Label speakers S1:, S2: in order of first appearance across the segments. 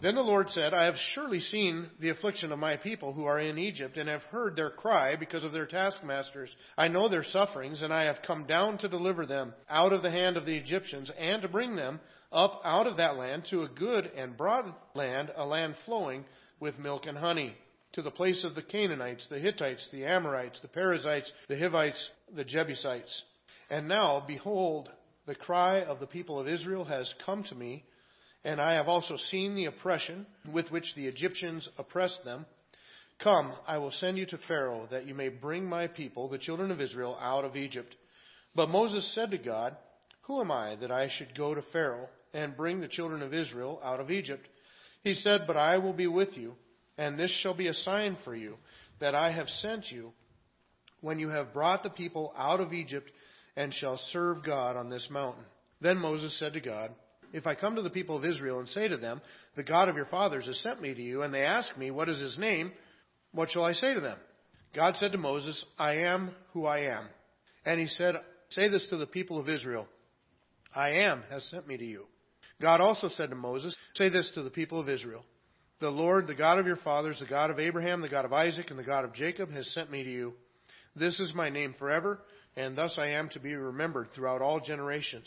S1: Then the Lord said, I have surely seen the affliction of my people who are in Egypt, and have heard their cry because of their taskmasters. I know their sufferings, and I have come down to deliver them out of the hand of the Egyptians, and to bring them up out of that land to a good and broad land, a land flowing with milk and honey, to the place of the Canaanites, the Hittites, the Amorites, the Perizzites, the Hivites, the Jebusites. And now, behold, the cry of the people of Israel has come to me and I have also seen the oppression with which the Egyptians oppressed them. Come, I will send you to Pharaoh, that you may bring my people, the children of Israel, out of Egypt. But Moses said to God, Who am I that I should go to Pharaoh and bring the children of Israel out of Egypt? He said, But I will be with you, and this shall be a sign for you that I have sent you when you have brought the people out of Egypt and shall serve God on this mountain. Then Moses said to God, if I come to the people of Israel and say to them, The God of your fathers has sent me to you, and they ask me, What is his name? What shall I say to them? God said to Moses, I am who I am. And he said, Say this to the people of Israel I am has sent me to you. God also said to Moses, Say this to the people of Israel The Lord, the God of your fathers, the God of Abraham, the God of Isaac, and the God of Jacob, has sent me to you. This is my name forever, and thus I am to be remembered throughout all generations.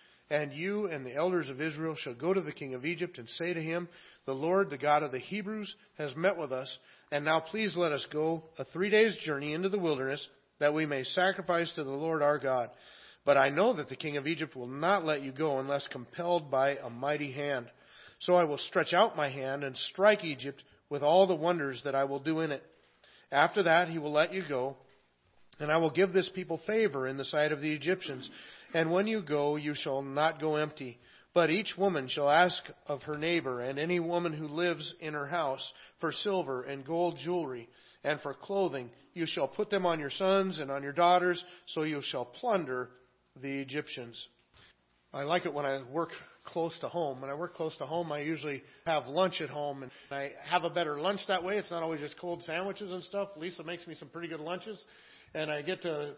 S1: and you and the elders of Israel shall go to the king of Egypt and say to him, The Lord, the God of the Hebrews, has met with us, and now please let us go a three days' journey into the wilderness, that we may sacrifice to the Lord our God. But I know that the king of Egypt will not let you go unless compelled by a mighty hand. So I will stretch out my hand and strike Egypt with all the wonders that I will do in it. After that, he will let you go, and I will give this people favor in the sight of the Egyptians and when you go, you shall not go empty. But each woman shall ask of her neighbor and any woman who lives in her house for silver and gold jewelry and for clothing. You shall put them on your sons and on your daughters, so you shall plunder the Egyptians. I like it when I work close to home. When I work close to home, I usually have lunch at home, and I have a better lunch that way. It's not always just cold sandwiches and stuff. Lisa makes me some pretty good lunches, and I get to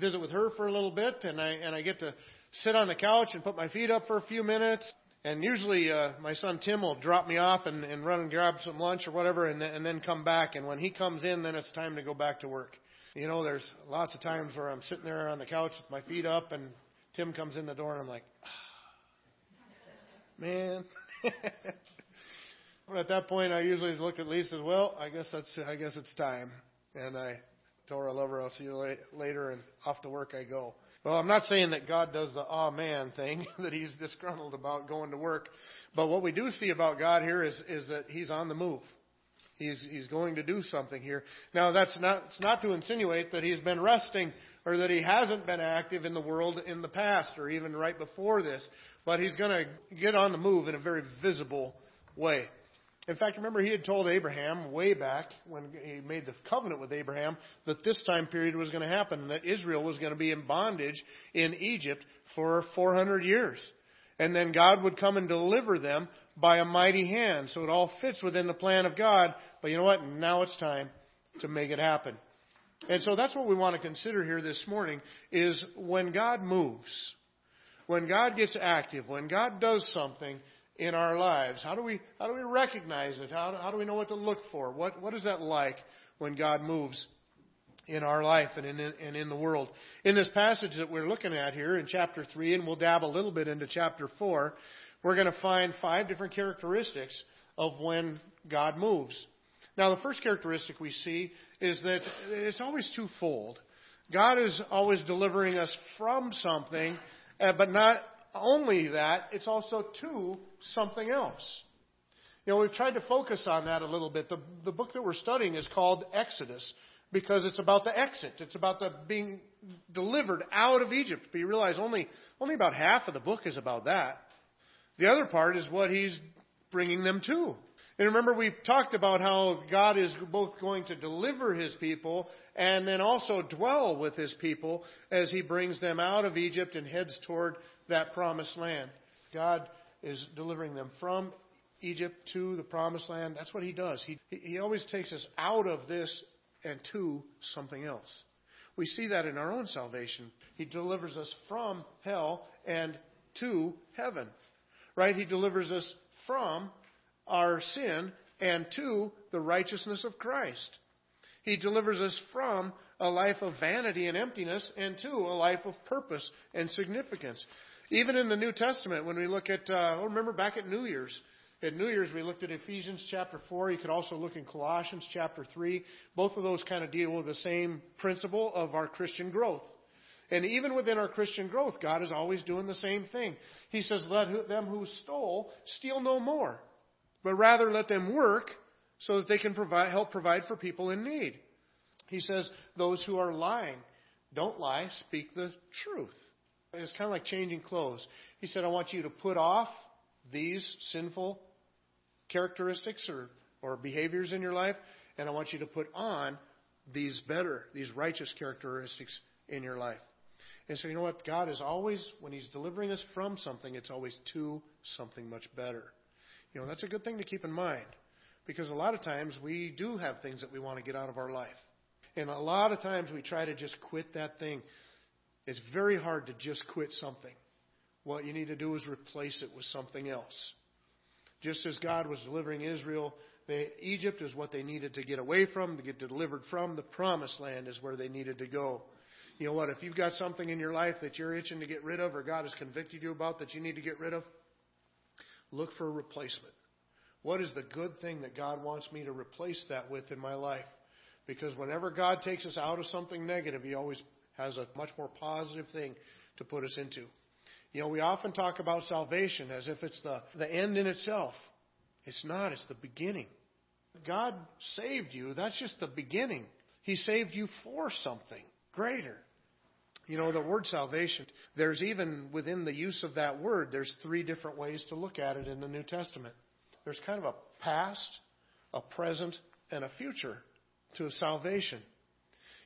S1: visit with her for a little bit, and I and I get to sit on the couch and put my feet up for a few minutes. And usually, uh, my son Tim will drop me off and, and run and grab some lunch or whatever, and, and then come back. And when he comes in, then it's time to go back to work. You know, there's lots of times where I'm sitting there on the couch with my feet up, and Tim comes in the door, and I'm like, ah, man. but at that point, I usually look at Lisa. Well, I guess that's I guess it's time, and I Tora, I love her. I'll see you later, and off to work I go. Well, I'm not saying that God does the ah man thing, that he's disgruntled about going to work. But what we do see about God here is, is that he's on the move. He's, he's going to do something here. Now, that's not, it's not to insinuate that he's been resting or that he hasn't been active in the world in the past or even right before this. But he's going to get on the move in a very visible way. In fact, remember he had told Abraham way back when he made the covenant with Abraham that this time period was going to happen and that Israel was going to be in bondage in Egypt for 400 years. And then God would come and deliver them by a mighty hand. So it all fits within the plan of God. But you know what? Now it's time to make it happen. And so that's what we want to consider here this morning is when God moves, when God gets active, when God does something, in our lives? How do we, how do we recognize it? How, how do we know what to look for? What, what is that like when God moves in our life and in, and in the world? In this passage that we're looking at here in chapter 3, and we'll dab a little bit into chapter 4, we're going to find five different characteristics of when God moves. Now, the first characteristic we see is that it's always twofold. God is always delivering us from something, uh, but not only that, it's also to something else. You know, we've tried to focus on that a little bit. The, the book that we're studying is called Exodus because it's about the exit. It's about the being delivered out of Egypt. But you realize only, only about half of the book is about that. The other part is what he's bringing them to. And remember, we talked about how God is both going to deliver his people and then also dwell with his people as he brings them out of Egypt and heads toward that promised land. God is delivering them from Egypt to the promised land. That's what he does. He, he always takes us out of this and to something else. We see that in our own salvation. He delivers us from hell and to heaven. Right? He delivers us from our sin and to the righteousness of Christ. He delivers us from a life of vanity and emptiness and to a life of purpose and significance. Even in the New Testament, when we look at, uh, remember back at New Year's, at New Year's we looked at Ephesians chapter 4. You could also look in Colossians chapter 3. Both of those kind of deal with the same principle of our Christian growth. And even within our Christian growth, God is always doing the same thing. He says, Let them who stole steal no more but rather let them work so that they can provide, help provide for people in need. He says, those who are lying, don't lie, speak the truth. It's kind of like changing clothes. He said, I want you to put off these sinful characteristics or, or behaviors in your life, and I want you to put on these better, these righteous characteristics in your life. And so, you know what? God is always, when He's delivering us from something, it's always to something much better. You know, that's a good thing to keep in mind because a lot of times we do have things that we want to get out of our life. And a lot of times we try to just quit that thing. It's very hard to just quit something. What you need to do is replace it with something else. Just as God was delivering Israel, they, Egypt is what they needed to get away from, to get delivered from. The promised land is where they needed to go. You know what? If you've got something in your life that you're itching to get rid of, or God has convicted you about that you need to get rid of, Look for a replacement. What is the good thing that God wants me to replace that with in my life? Because whenever God takes us out of something negative, He always has a much more positive thing to put us into. You know, we often talk about salvation as if it's the, the end in itself. It's not, it's the beginning. God saved you. That's just the beginning. He saved you for something greater. You know, the word salvation, there's even within the use of that word, there's three different ways to look at it in the New Testament. There's kind of a past, a present, and a future to salvation.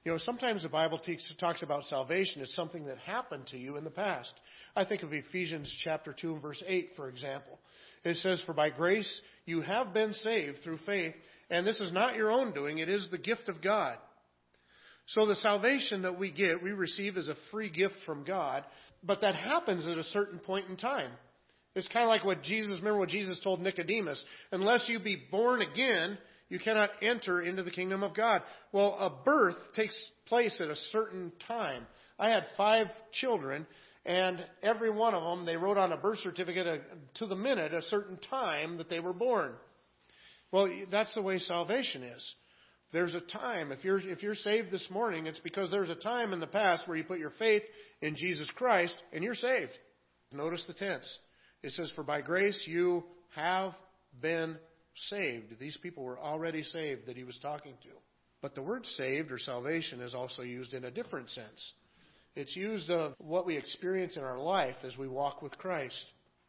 S1: You know, sometimes the Bible talks about salvation as something that happened to you in the past. I think of Ephesians chapter 2 and verse 8, for example. It says, For by grace you have been saved through faith, and this is not your own doing, it is the gift of God so the salvation that we get, we receive as a free gift from God, but that happens at a certain point in time. It's kind of like what Jesus, remember what Jesus told Nicodemus, unless you be born again, you cannot enter into the kingdom of God. Well, a birth takes place at a certain time. I had five children, and every one of them, they wrote on a birth certificate uh, to the minute a certain time that they were born. Well, that's the way salvation is. There's a time. If you're, if you're saved this morning, it's because there's a time in the past where you put your faith in Jesus Christ and you're saved. Notice the tense. It says, For by grace you have been saved. These people were already saved that he was talking to. But the word saved or salvation is also used in a different sense. It's used of what we experience in our life as we walk with Christ.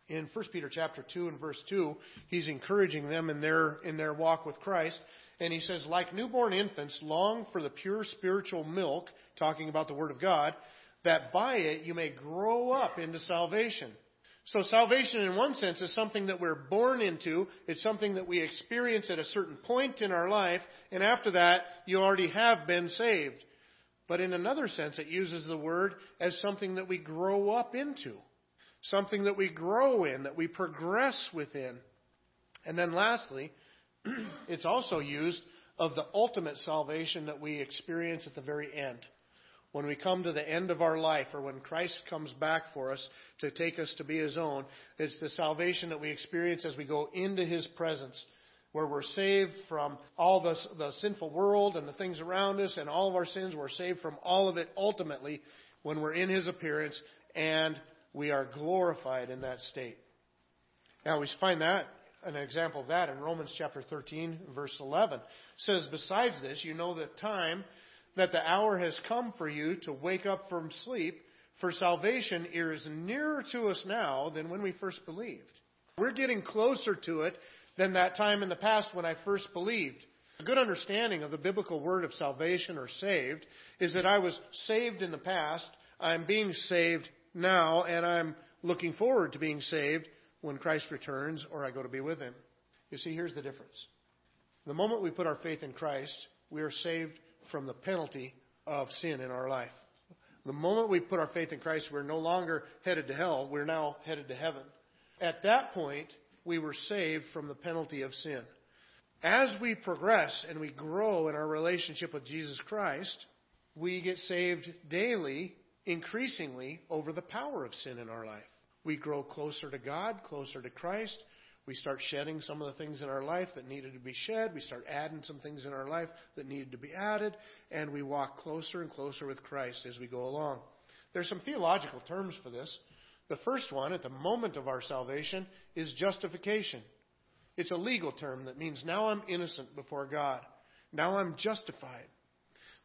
S1: In 1 Peter chapter 2 and verse 2, he's encouraging them in their, in their walk with Christ. And he says, like newborn infants, long for the pure spiritual milk, talking about the Word of God, that by it you may grow up into salvation. So salvation in one sense is something that we're born into. It's something that we experience at a certain point in our life. And after that, you already have been saved. But in another sense, it uses the word as something that we grow up into. something that we grow in, that we progress within. And then lastly, it's also used of the ultimate salvation that we experience at the very end. When we come to the end of our life, or when Christ comes back for us to take us to be His own, it's the salvation that we experience as we go into His presence, where we're saved from all the, the sinful world and the things around us and all of our sins. We're saved from all of it ultimately when we're in His appearance and we are glorified in that state. Now we find that an example of that in Romans chapter 13 verse 11. It says, besides this, you know the time that the hour has come for you to wake up from sleep, for salvation is nearer to us now than when we first believed. We're getting closer to it than that time in the past when I first believed. A good understanding of the biblical word of salvation or saved is that I was saved in the past, I'm being saved now, and I'm looking forward to being saved when Christ returns or I go to be with Him. You see, here's the difference. The moment we put our faith in Christ, we are saved from the penalty of sin in our life. The moment we put our faith in Christ, we're no longer headed to hell, we're now headed to heaven. At that point, we were saved from the penalty of sin. As we progress and we grow in our relationship with Jesus Christ, we get saved daily, increasingly, over the power of sin in our life. We grow closer to God, closer to Christ. We start shedding some of the things in our life that needed to be shed. We start adding some things in our life that needed to be added. And we walk closer and closer with Christ as we go along. There's some theological terms for this. The first one, at the moment of our salvation, is justification. It's a legal term that means now I'm innocent before God. Now I'm justified.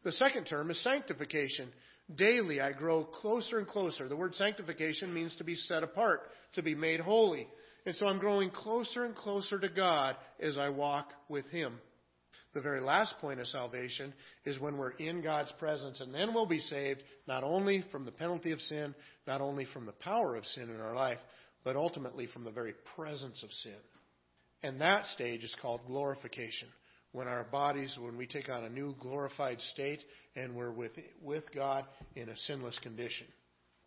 S1: The second term is sanctification. Daily I grow closer and closer. The word sanctification means to be set apart, to be made holy. And so I'm growing closer and closer to God as I walk with Him. The very last point of salvation is when we're in God's presence, and then we'll be saved not only from the penalty of sin, not only from the power of sin in our life, but ultimately from the very presence of sin. And that stage is called glorification. When our bodies, when we take on a new glorified state and we're with, with God in a sinless condition.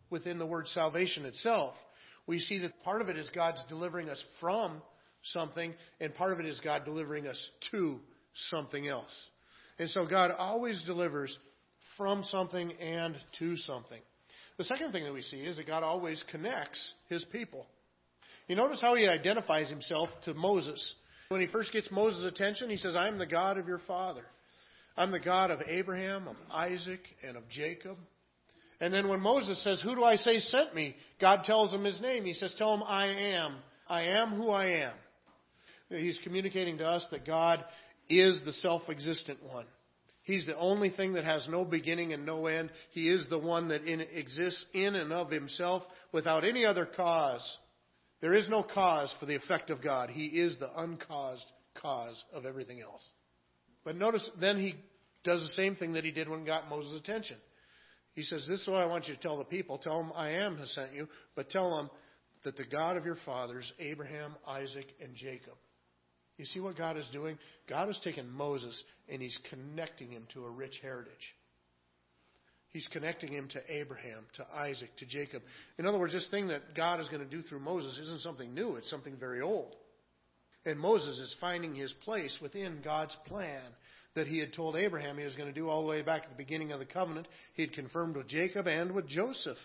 S1: Within the word salvation itself, we see that part of it is God's delivering us from something, and part of it is God delivering us to something else. And so God always delivers from something and to something. The second thing that we see is that God always connects his people. You notice how he identifies himself to Moses. When he first gets Moses' attention, he says, I am the God of your father. I'm the God of Abraham, of Isaac, and of Jacob. And then when Moses says, Who do I say sent me? God tells him his name. He says, Tell him, I am. I am who I am. He's communicating to us that God is the self existent one. He's the only thing that has no beginning and no end. He is the one that in, exists in and of himself without any other cause. There is no cause for the effect of God. He is the uncaused cause of everything else. But notice, then he does the same thing that he did when he got Moses' attention. He says, This is what I want you to tell the people. Tell them I am has sent you, but tell them that the God of your fathers, Abraham, Isaac, and Jacob. You see what God is doing? God has taken Moses and he's connecting him to a rich heritage. He's connecting him to Abraham, to Isaac, to Jacob. In other words, this thing that God is going to do through Moses isn't something new, it's something very old. And Moses is finding his place within God's plan that he had told Abraham he was going to do all the way back at the beginning of the covenant. He had confirmed with Jacob and with Joseph.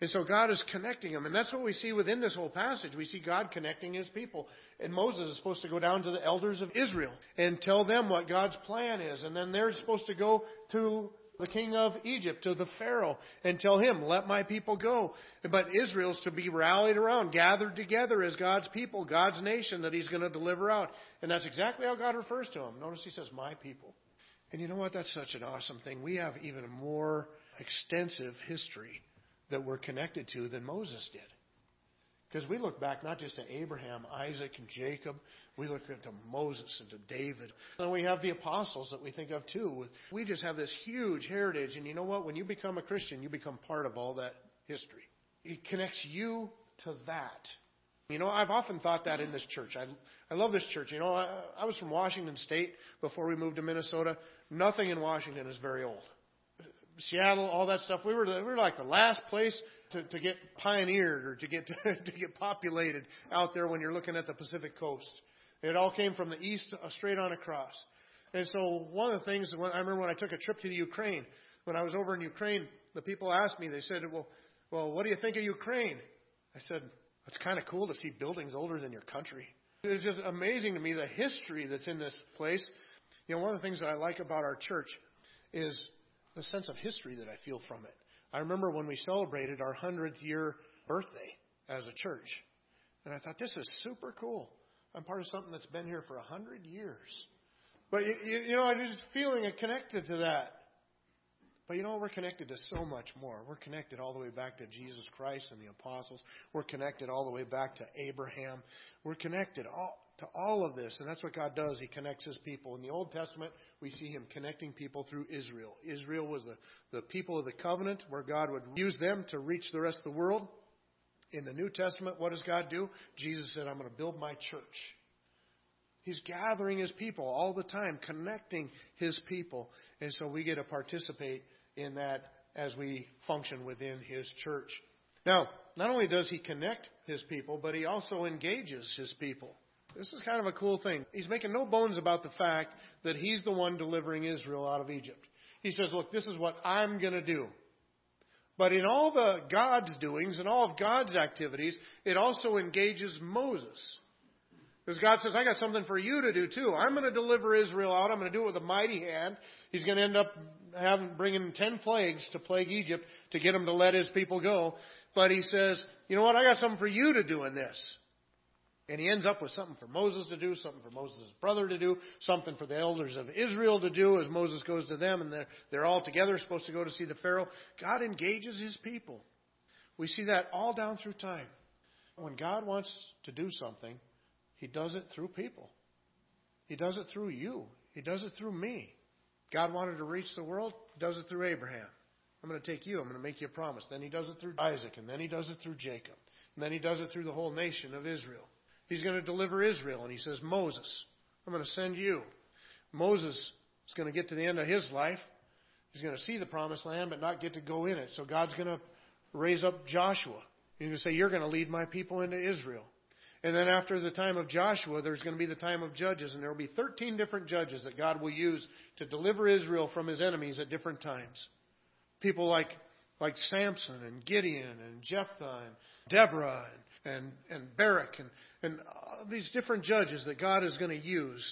S1: And so God is connecting them. And that's what we see within this whole passage. We see God connecting his people. And Moses is supposed to go down to the elders of Israel and tell them what God's plan is. And then they're supposed to go to the king of Egypt, to the Pharaoh, and tell him, let my people go. But Israel's to be rallied around, gathered together as God's people, God's nation that he's going to deliver out. And that's exactly how God refers to them. Notice he says, my people. And you know what? That's such an awesome thing. We have even more extensive history that we're connected to than Moses did. Because we look back not just to Abraham, Isaac, and Jacob, we look to Moses and to David. And we have the apostles that we think of too. We just have this huge heritage. And you know what? When you become a Christian, you become part of all that history. It connects you to that. You know, I've often thought that in this church. I, I love this church. You know, I, I was from Washington State before we moved to Minnesota. Nothing in Washington is very old. Seattle, all that stuff. We were, we were like the last place to, to get pioneered or to get to, get populated out there when you're looking at the Pacific coast. It all came from the east uh, straight on across. And so one of the things when I remember when I took a trip to the Ukraine, when I was over in Ukraine, the people asked me, they said, "Well, well, what do you think of Ukraine?" I said, "It's kind of cool to see buildings older than your country." It's just amazing to me the history that's in this place. You know, one of the things that I like about our church is the sense of history that I feel from it. I remember when we celebrated our 100th year birthday as a church. And I thought, this is super cool. I'm part of something that's been here for 100 years. But, you, you know, I just feeling connected to that. But you know, we're connected to so much more. We're connected all the way back to Jesus Christ and the apostles. We're connected all the way back to Abraham. We're connected all, to all of this. And that's what God does. He connects His people. In the Old Testament, we see Him connecting people through Israel. Israel was the, the people of the covenant where God would use them to reach the rest of the world. In the New Testament, what does God do? Jesus said, I'm going to build my church. He's gathering His people all the time, connecting His people. And so we get to participate in that as we function within His church. Now, not only does He connect His people, but He also engages His people. This is kind of a cool thing. He's making no bones about the fact that he's the one delivering Israel out of Egypt. He says, Look, this is what I'm going to do. But in all the God's doings and all of God's activities, it also engages Moses. Because God says, I got something for you to do too. I'm going to deliver Israel out. I'm going to do it with a mighty hand. He's going to end up having, bringing ten plagues to plague Egypt to get him to let his people go. But he says, you know what? I got something for you to do in this. And he ends up with something for Moses to do, something for Moses' brother to do, something for the elders of Israel to do as Moses goes to them and they're, they're all together supposed to go to see the Pharaoh. God engages his people. We see that all down through time. When God wants to do something, he does it through people. He does it through you. He does it through me. God wanted to reach the world, he does it through Abraham. I'm going to take you, I'm going to make you a promise. Then he does it through Isaac, and then he does it through Jacob. And then he does it through the whole nation of Israel. He's going to deliver Israel. And he says, Moses, I'm going to send you. Moses is going to get to the end of his life. He's going to see the promised land, but not get to go in it. So God's going to raise up Joshua. He's going to say, You're going to lead my people into Israel. And then after the time of Joshua, there's going to be the time of judges, and there will be 13 different judges that God will use to deliver Israel from his enemies at different times. People like, like Samson and Gideon and Jephthah and Deborah and, and, and Barak and, and these different judges that God is going to use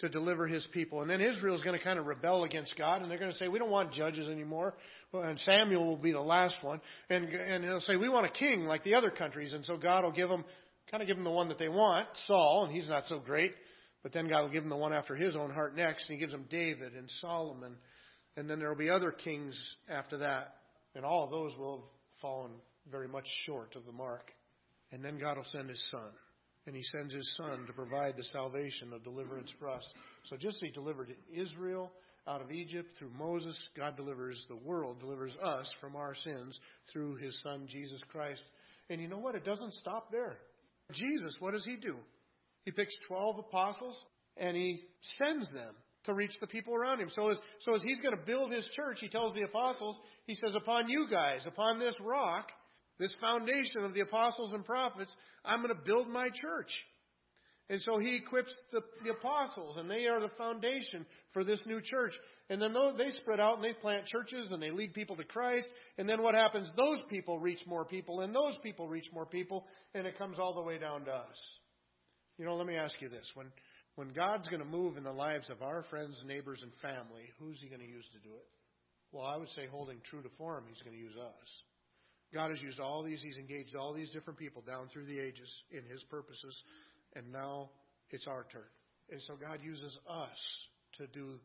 S1: to deliver his people. And then Israel is going to kind of rebel against God, and they're going to say, We don't want judges anymore. And Samuel will be the last one. And, and he'll say, We want a king like the other countries. And so God will give them, kind of give them the one that they want, Saul, and he's not so great. But then God will give them the one after his own heart next, and he gives them David and Solomon. And then there will be other kings after that. And all of those will have fallen very much short of the mark. And then God will send his son and he sends his son to provide the salvation of deliverance for us. So just as he delivered Israel out of Egypt through Moses, God delivers the world, delivers us from our sins through his son Jesus Christ. And you know what? It doesn't stop there. Jesus, what does he do? He picks 12 apostles and he sends them to reach the people around him. So as, so as he's going to build his church, he tells the apostles, he says, upon you guys, upon this rock, this foundation of the apostles and prophets, I'm going to build my church. And so he equips the, the, apostles, and they are the foundation for this new church. And then they spread out and they plant churches and they lead people to Christ. And then what happens? Those people reach more people, and those people reach more people, and it comes all the way down to us. You know, let me ask you this. When, when God's going to move in the lives of our friends, neighbors, and family, who's he going to use to do it? Well, I would say holding true to form, he's going to use us. God has used all these, He's engaged all these different people down through the ages in His purposes, and now it's our turn. And so God uses us to do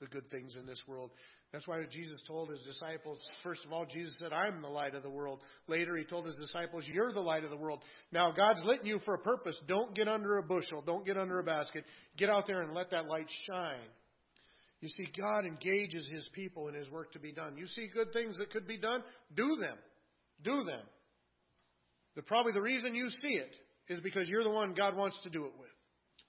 S1: the good things in this world. That's why Jesus told his disciples, first of all, Jesus said, I'm the light of the world. Later, he told his disciples, You're the light of the world. Now, God's lit you for a purpose. Don't get under a bushel. Don't get under a basket. Get out there and let that light shine. You see, God engages his people in his work to be done. You see good things that could be done, do them. Do them. The, probably the reason you see it is because you're the one God wants to do it with.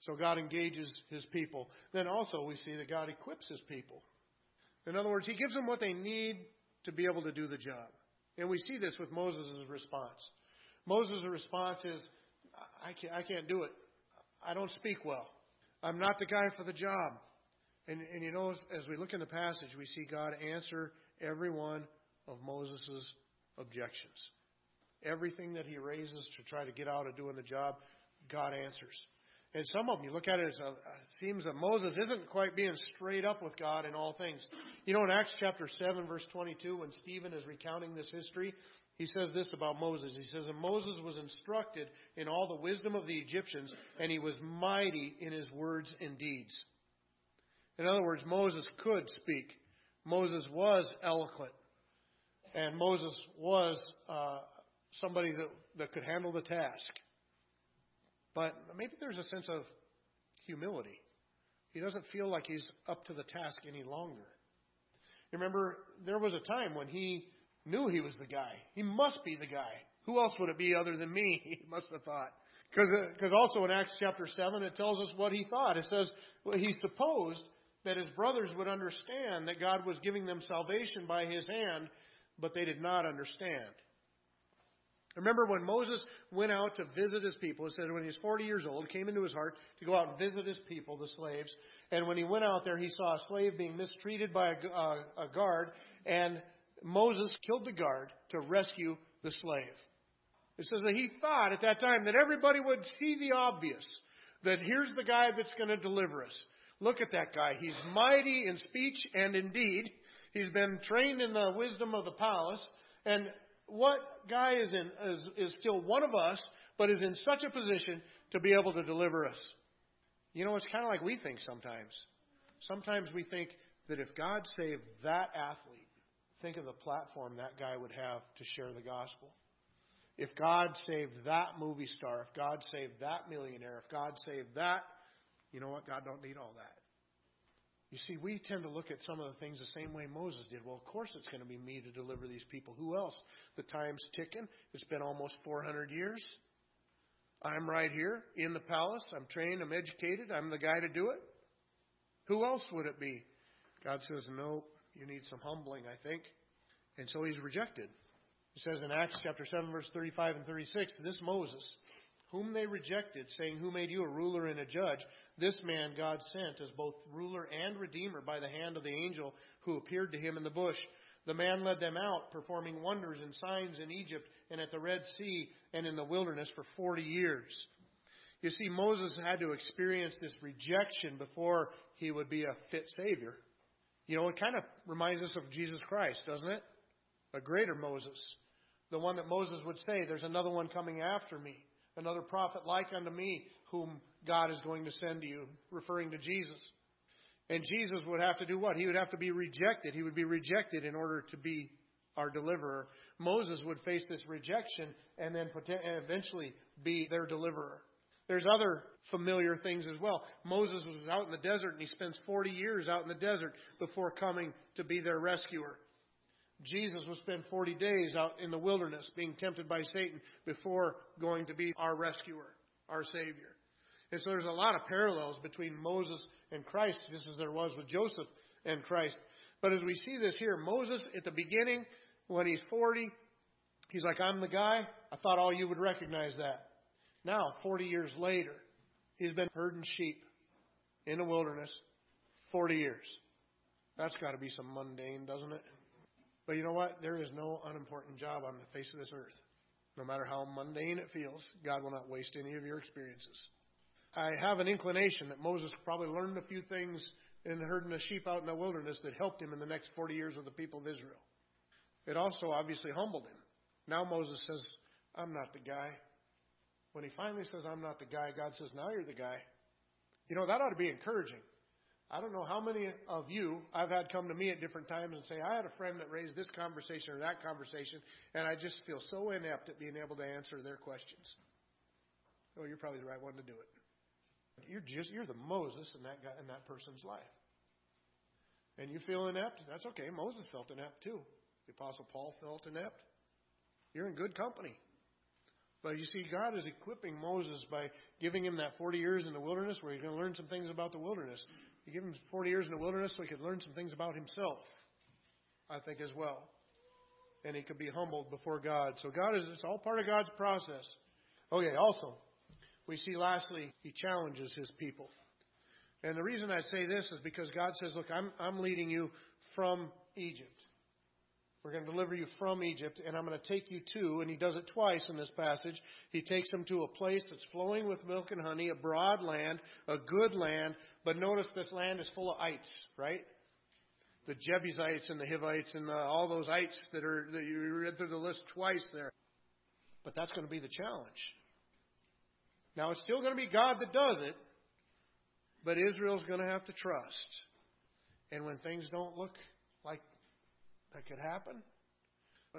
S1: So God engages his people. Then also we see that God equips his people. In other words, he gives them what they need to be able to do the job. And we see this with Moses' response. Moses' response is, I can't, I can't do it. I don't speak well. I'm not the guy for the job. And, and you know, as we look in the passage, we see God answer every one of Moses' objections. Everything that he raises to try to get out of doing the job, God answers. And some of them, you look at it, it seems that Moses isn't quite being straight up with God in all things. You know, in Acts chapter 7, verse 22, when Stephen is recounting this history, he says this about Moses. He says, And Moses was instructed in all the wisdom of the Egyptians, and he was mighty in his words and deeds. In other words, Moses could speak. Moses was eloquent. And Moses was uh, somebody that, that could handle the task. But maybe there's a sense of humility. He doesn't feel like he's up to the task any longer. Remember, there was a time when he knew he was the guy. He must be the guy. Who else would it be other than me? He must have thought. Because also in Acts chapter 7, it tells us what he thought. It says well, he supposed that his brothers would understand that God was giving them salvation by his hand, but they did not understand. Remember when Moses went out to visit his people, it said when he was 40 years old, came into his heart to go out and visit his people, the slaves. And when he went out there, he saw a slave being mistreated by a, a, uh, a guard, and Moses killed the guard to rescue the slave. It says that he thought at that time that everybody would see the obvious, that here's the guy that's going to deliver us. Look at that guy. He's mighty in speech and in deed. He's been trained in the wisdom of the palace. And what guy is in is, is still one of us, but is in such a position to be able to deliver us. You know, it's kind of like we think sometimes. Sometimes we think that if God saved that athlete, think of the platform that guy would have to share the gospel. If God saved that movie star, if God saved that millionaire, if God saved that, you know what? God don't need all that. You see, we tend to look at some of the things the same way Moses did. Well, of course it's going to be me to deliver these people. Who else? The time's ticking. It's been almost 400 years. I'm right here in the palace. I'm trained. I'm educated. I'm the guy to do it. Who else would it be? God says, No, you need some humbling, I think. And so he's rejected. It says in Acts chapter 7, verse 35 and 36, this Moses, whom they rejected, saying, Who made you a ruler and a judge? This man God sent as both ruler and redeemer by the hand of the angel who appeared to him in the bush. The man led them out, performing wonders and signs in Egypt and at the Red Sea and in the wilderness for 40 years. You see, Moses had to experience this rejection before he would be a fit Savior. You know, it kind of reminds us of Jesus Christ, doesn't it? A greater Moses. The one that Moses would say, There's another one coming after me, another prophet like unto me, whom God is going to send to you, referring to Jesus. And Jesus would have to do what? He would have to be rejected. He would be rejected in order to be our deliverer. Moses would face this rejection and then eventually be their deliverer. There's other familiar things as well. Moses was out in the desert and he spends 40 years out in the desert before coming to be their rescuer. Jesus will spend 40 days out in the wilderness being tempted by Satan before going to be our rescuer, our Savior. And so there's a lot of parallels between Moses and Christ, just as there was with Joseph and Christ. But as we see this here, Moses at the beginning, when he's 40, he's like, I'm the guy. I thought all you would recognize that. Now, 40 years later, he's been herding sheep in the wilderness 40 years. That's got to be some mundane, doesn't it? But you know what? There is no unimportant job on the face of this earth. No matter how mundane it feels, God will not waste any of your experiences. I have an inclination that Moses probably learned a few things in herding the sheep out in the wilderness that helped him in the next 40 years with the people of Israel. It also obviously humbled him. Now Moses says, I'm not the guy. When he finally says, I'm not the guy, God says, Now you're the guy. You know, that ought to be encouraging. I don't know how many of you I've had come to me at different times and say, I had a friend that raised this conversation or that conversation, and I just feel so inept at being able to answer their questions. Oh, you're probably the right one to do it. You're just you're the Moses in that guy in that person's life. And you feel inept? That's okay. Moses felt inept too. The Apostle Paul felt inept. You're in good company. But you see, God is equipping Moses by giving him that 40 years in the wilderness where he's going to learn some things about the wilderness. He gave him 40 years in the wilderness so he could learn some things about himself, I think, as well. and he could be humbled before God. So God is, it's all part of God's process. Okay, also, we see lastly, he challenges his people. And the reason I say this is because God says, look, I'm, I'm leading you from Egypt. We're going to deliver you from Egypt, and I'm going to take you to, and he does it twice in this passage. He takes them to a place that's flowing with milk and honey, a broad land, a good land. But notice this land is full of ites, right? The Jebusites and the Hivites and the, all those ites that are that you read through the list twice there. But that's going to be the challenge. Now it's still going to be God that does it, but Israel's going to have to trust. And when things don't look that could happen,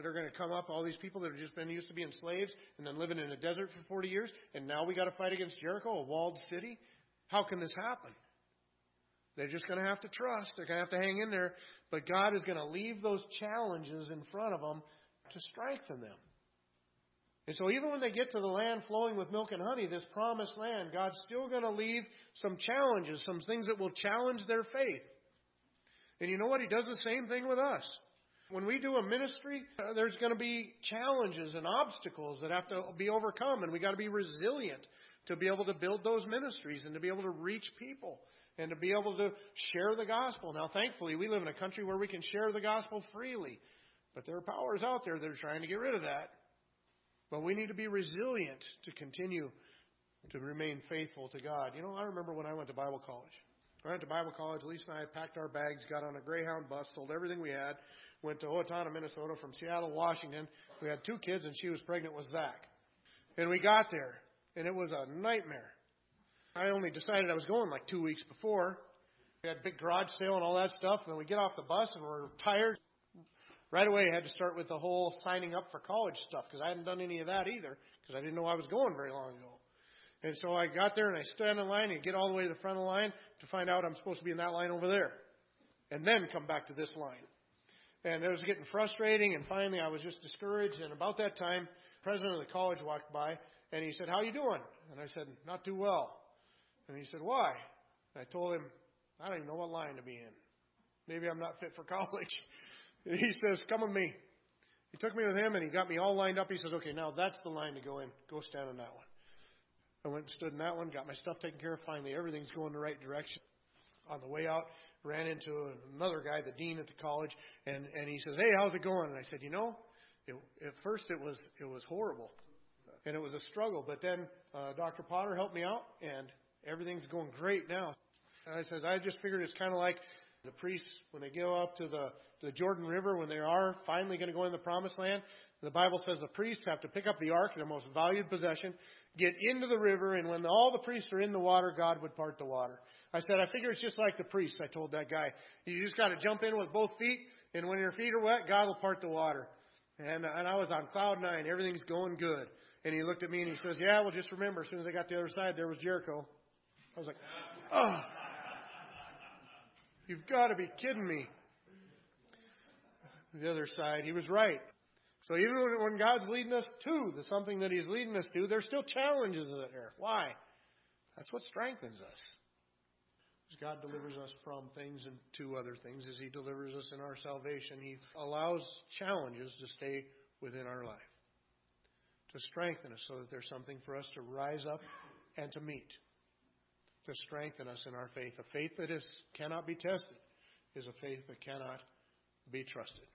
S1: they're going to come up, all these people that have just been used to being slaves and then living in a desert for 40 years, and now we got to fight against Jericho, a walled city. How can this happen? They're just going to have to trust. They're going to have to hang in there. But God is going to leave those challenges in front of them to strengthen them. And so even when they get to the land flowing with milk and honey, this promised land, God's still going to leave some challenges, some things that will challenge their faith. And you know what? He does the same thing with us. When we do a ministry, uh, there's going to be challenges and obstacles that have to be overcome, and we got to be resilient to be able to build those ministries and to be able to reach people and to be able to share the gospel. Now, thankfully, we live in a country where we can share the gospel freely, but there are powers out there that are trying to get rid of that. But we need to be resilient to continue to remain faithful to God. You know, I remember when I went to Bible college. I went to Bible college. Lisa and I packed our bags, got on a Greyhound bus, sold everything we had, went to Owatonna, Minnesota from Seattle, Washington. We had two kids, and she was pregnant with Zach. And we got there, and it was a nightmare. I only decided I was going like two weeks before. We had a big garage sale and all that stuff, and then we get off the bus and we're tired right away I had to start with the whole signing up for college stuff because I hadn't done any of that either because I didn't know I was going very long ago. And so I got there and I stand in line and get all the way to the front of the line to find out I'm supposed to be in that line over there. And then come back to this line. And it was getting frustrating and finally I was just discouraged and about that time president of the college walked by and he said, How you doing? And I said, Not too well. And he said, Why? And I told him, I don't even know what line to be in. Maybe I'm not fit for college. And he says, Come with me. He took me with him and he got me all lined up. He says, Okay, now that's the line to go in. Go stand in that one. I went and stood in that one, got my stuff taken care of. Finally, everything's going the right direction. On the way out, ran into another guy, the dean at the college, and, and he says, Hey, how's it going? And I said, You know, it, at first it was it was horrible, and it was a struggle. But then uh, Dr. Potter helped me out, and everything's going great now. And I said, I just figured it's kind of like the priests when they go up to the the Jordan River when they are finally going to go in the promised land. The Bible says the priests have to pick up the ark, their most valued possession, get into the river, and when all the priests are in the water, God would part the water. I said, I figure it's just like the priests, I told that guy. You just got to jump in with both feet, and when your feet are wet, God will part the water. And, and I was on cloud nine. Everything's going good. And he looked at me and he says, Yeah, well, just remember, as soon as I got to the other side, there was Jericho. I was like, Oh, you've got to be kidding me the other side. He was right. So even when God's leading us to the something that He's leading us to, there's still challenges there. Why? That's what strengthens us. As God delivers us from things and to other things, as He delivers us in our salvation, He allows challenges to stay within our life, to strengthen us so that there's something for us to rise up and to meet, to strengthen us in our faith. A faith that is cannot be tested is a faith that cannot be trusted.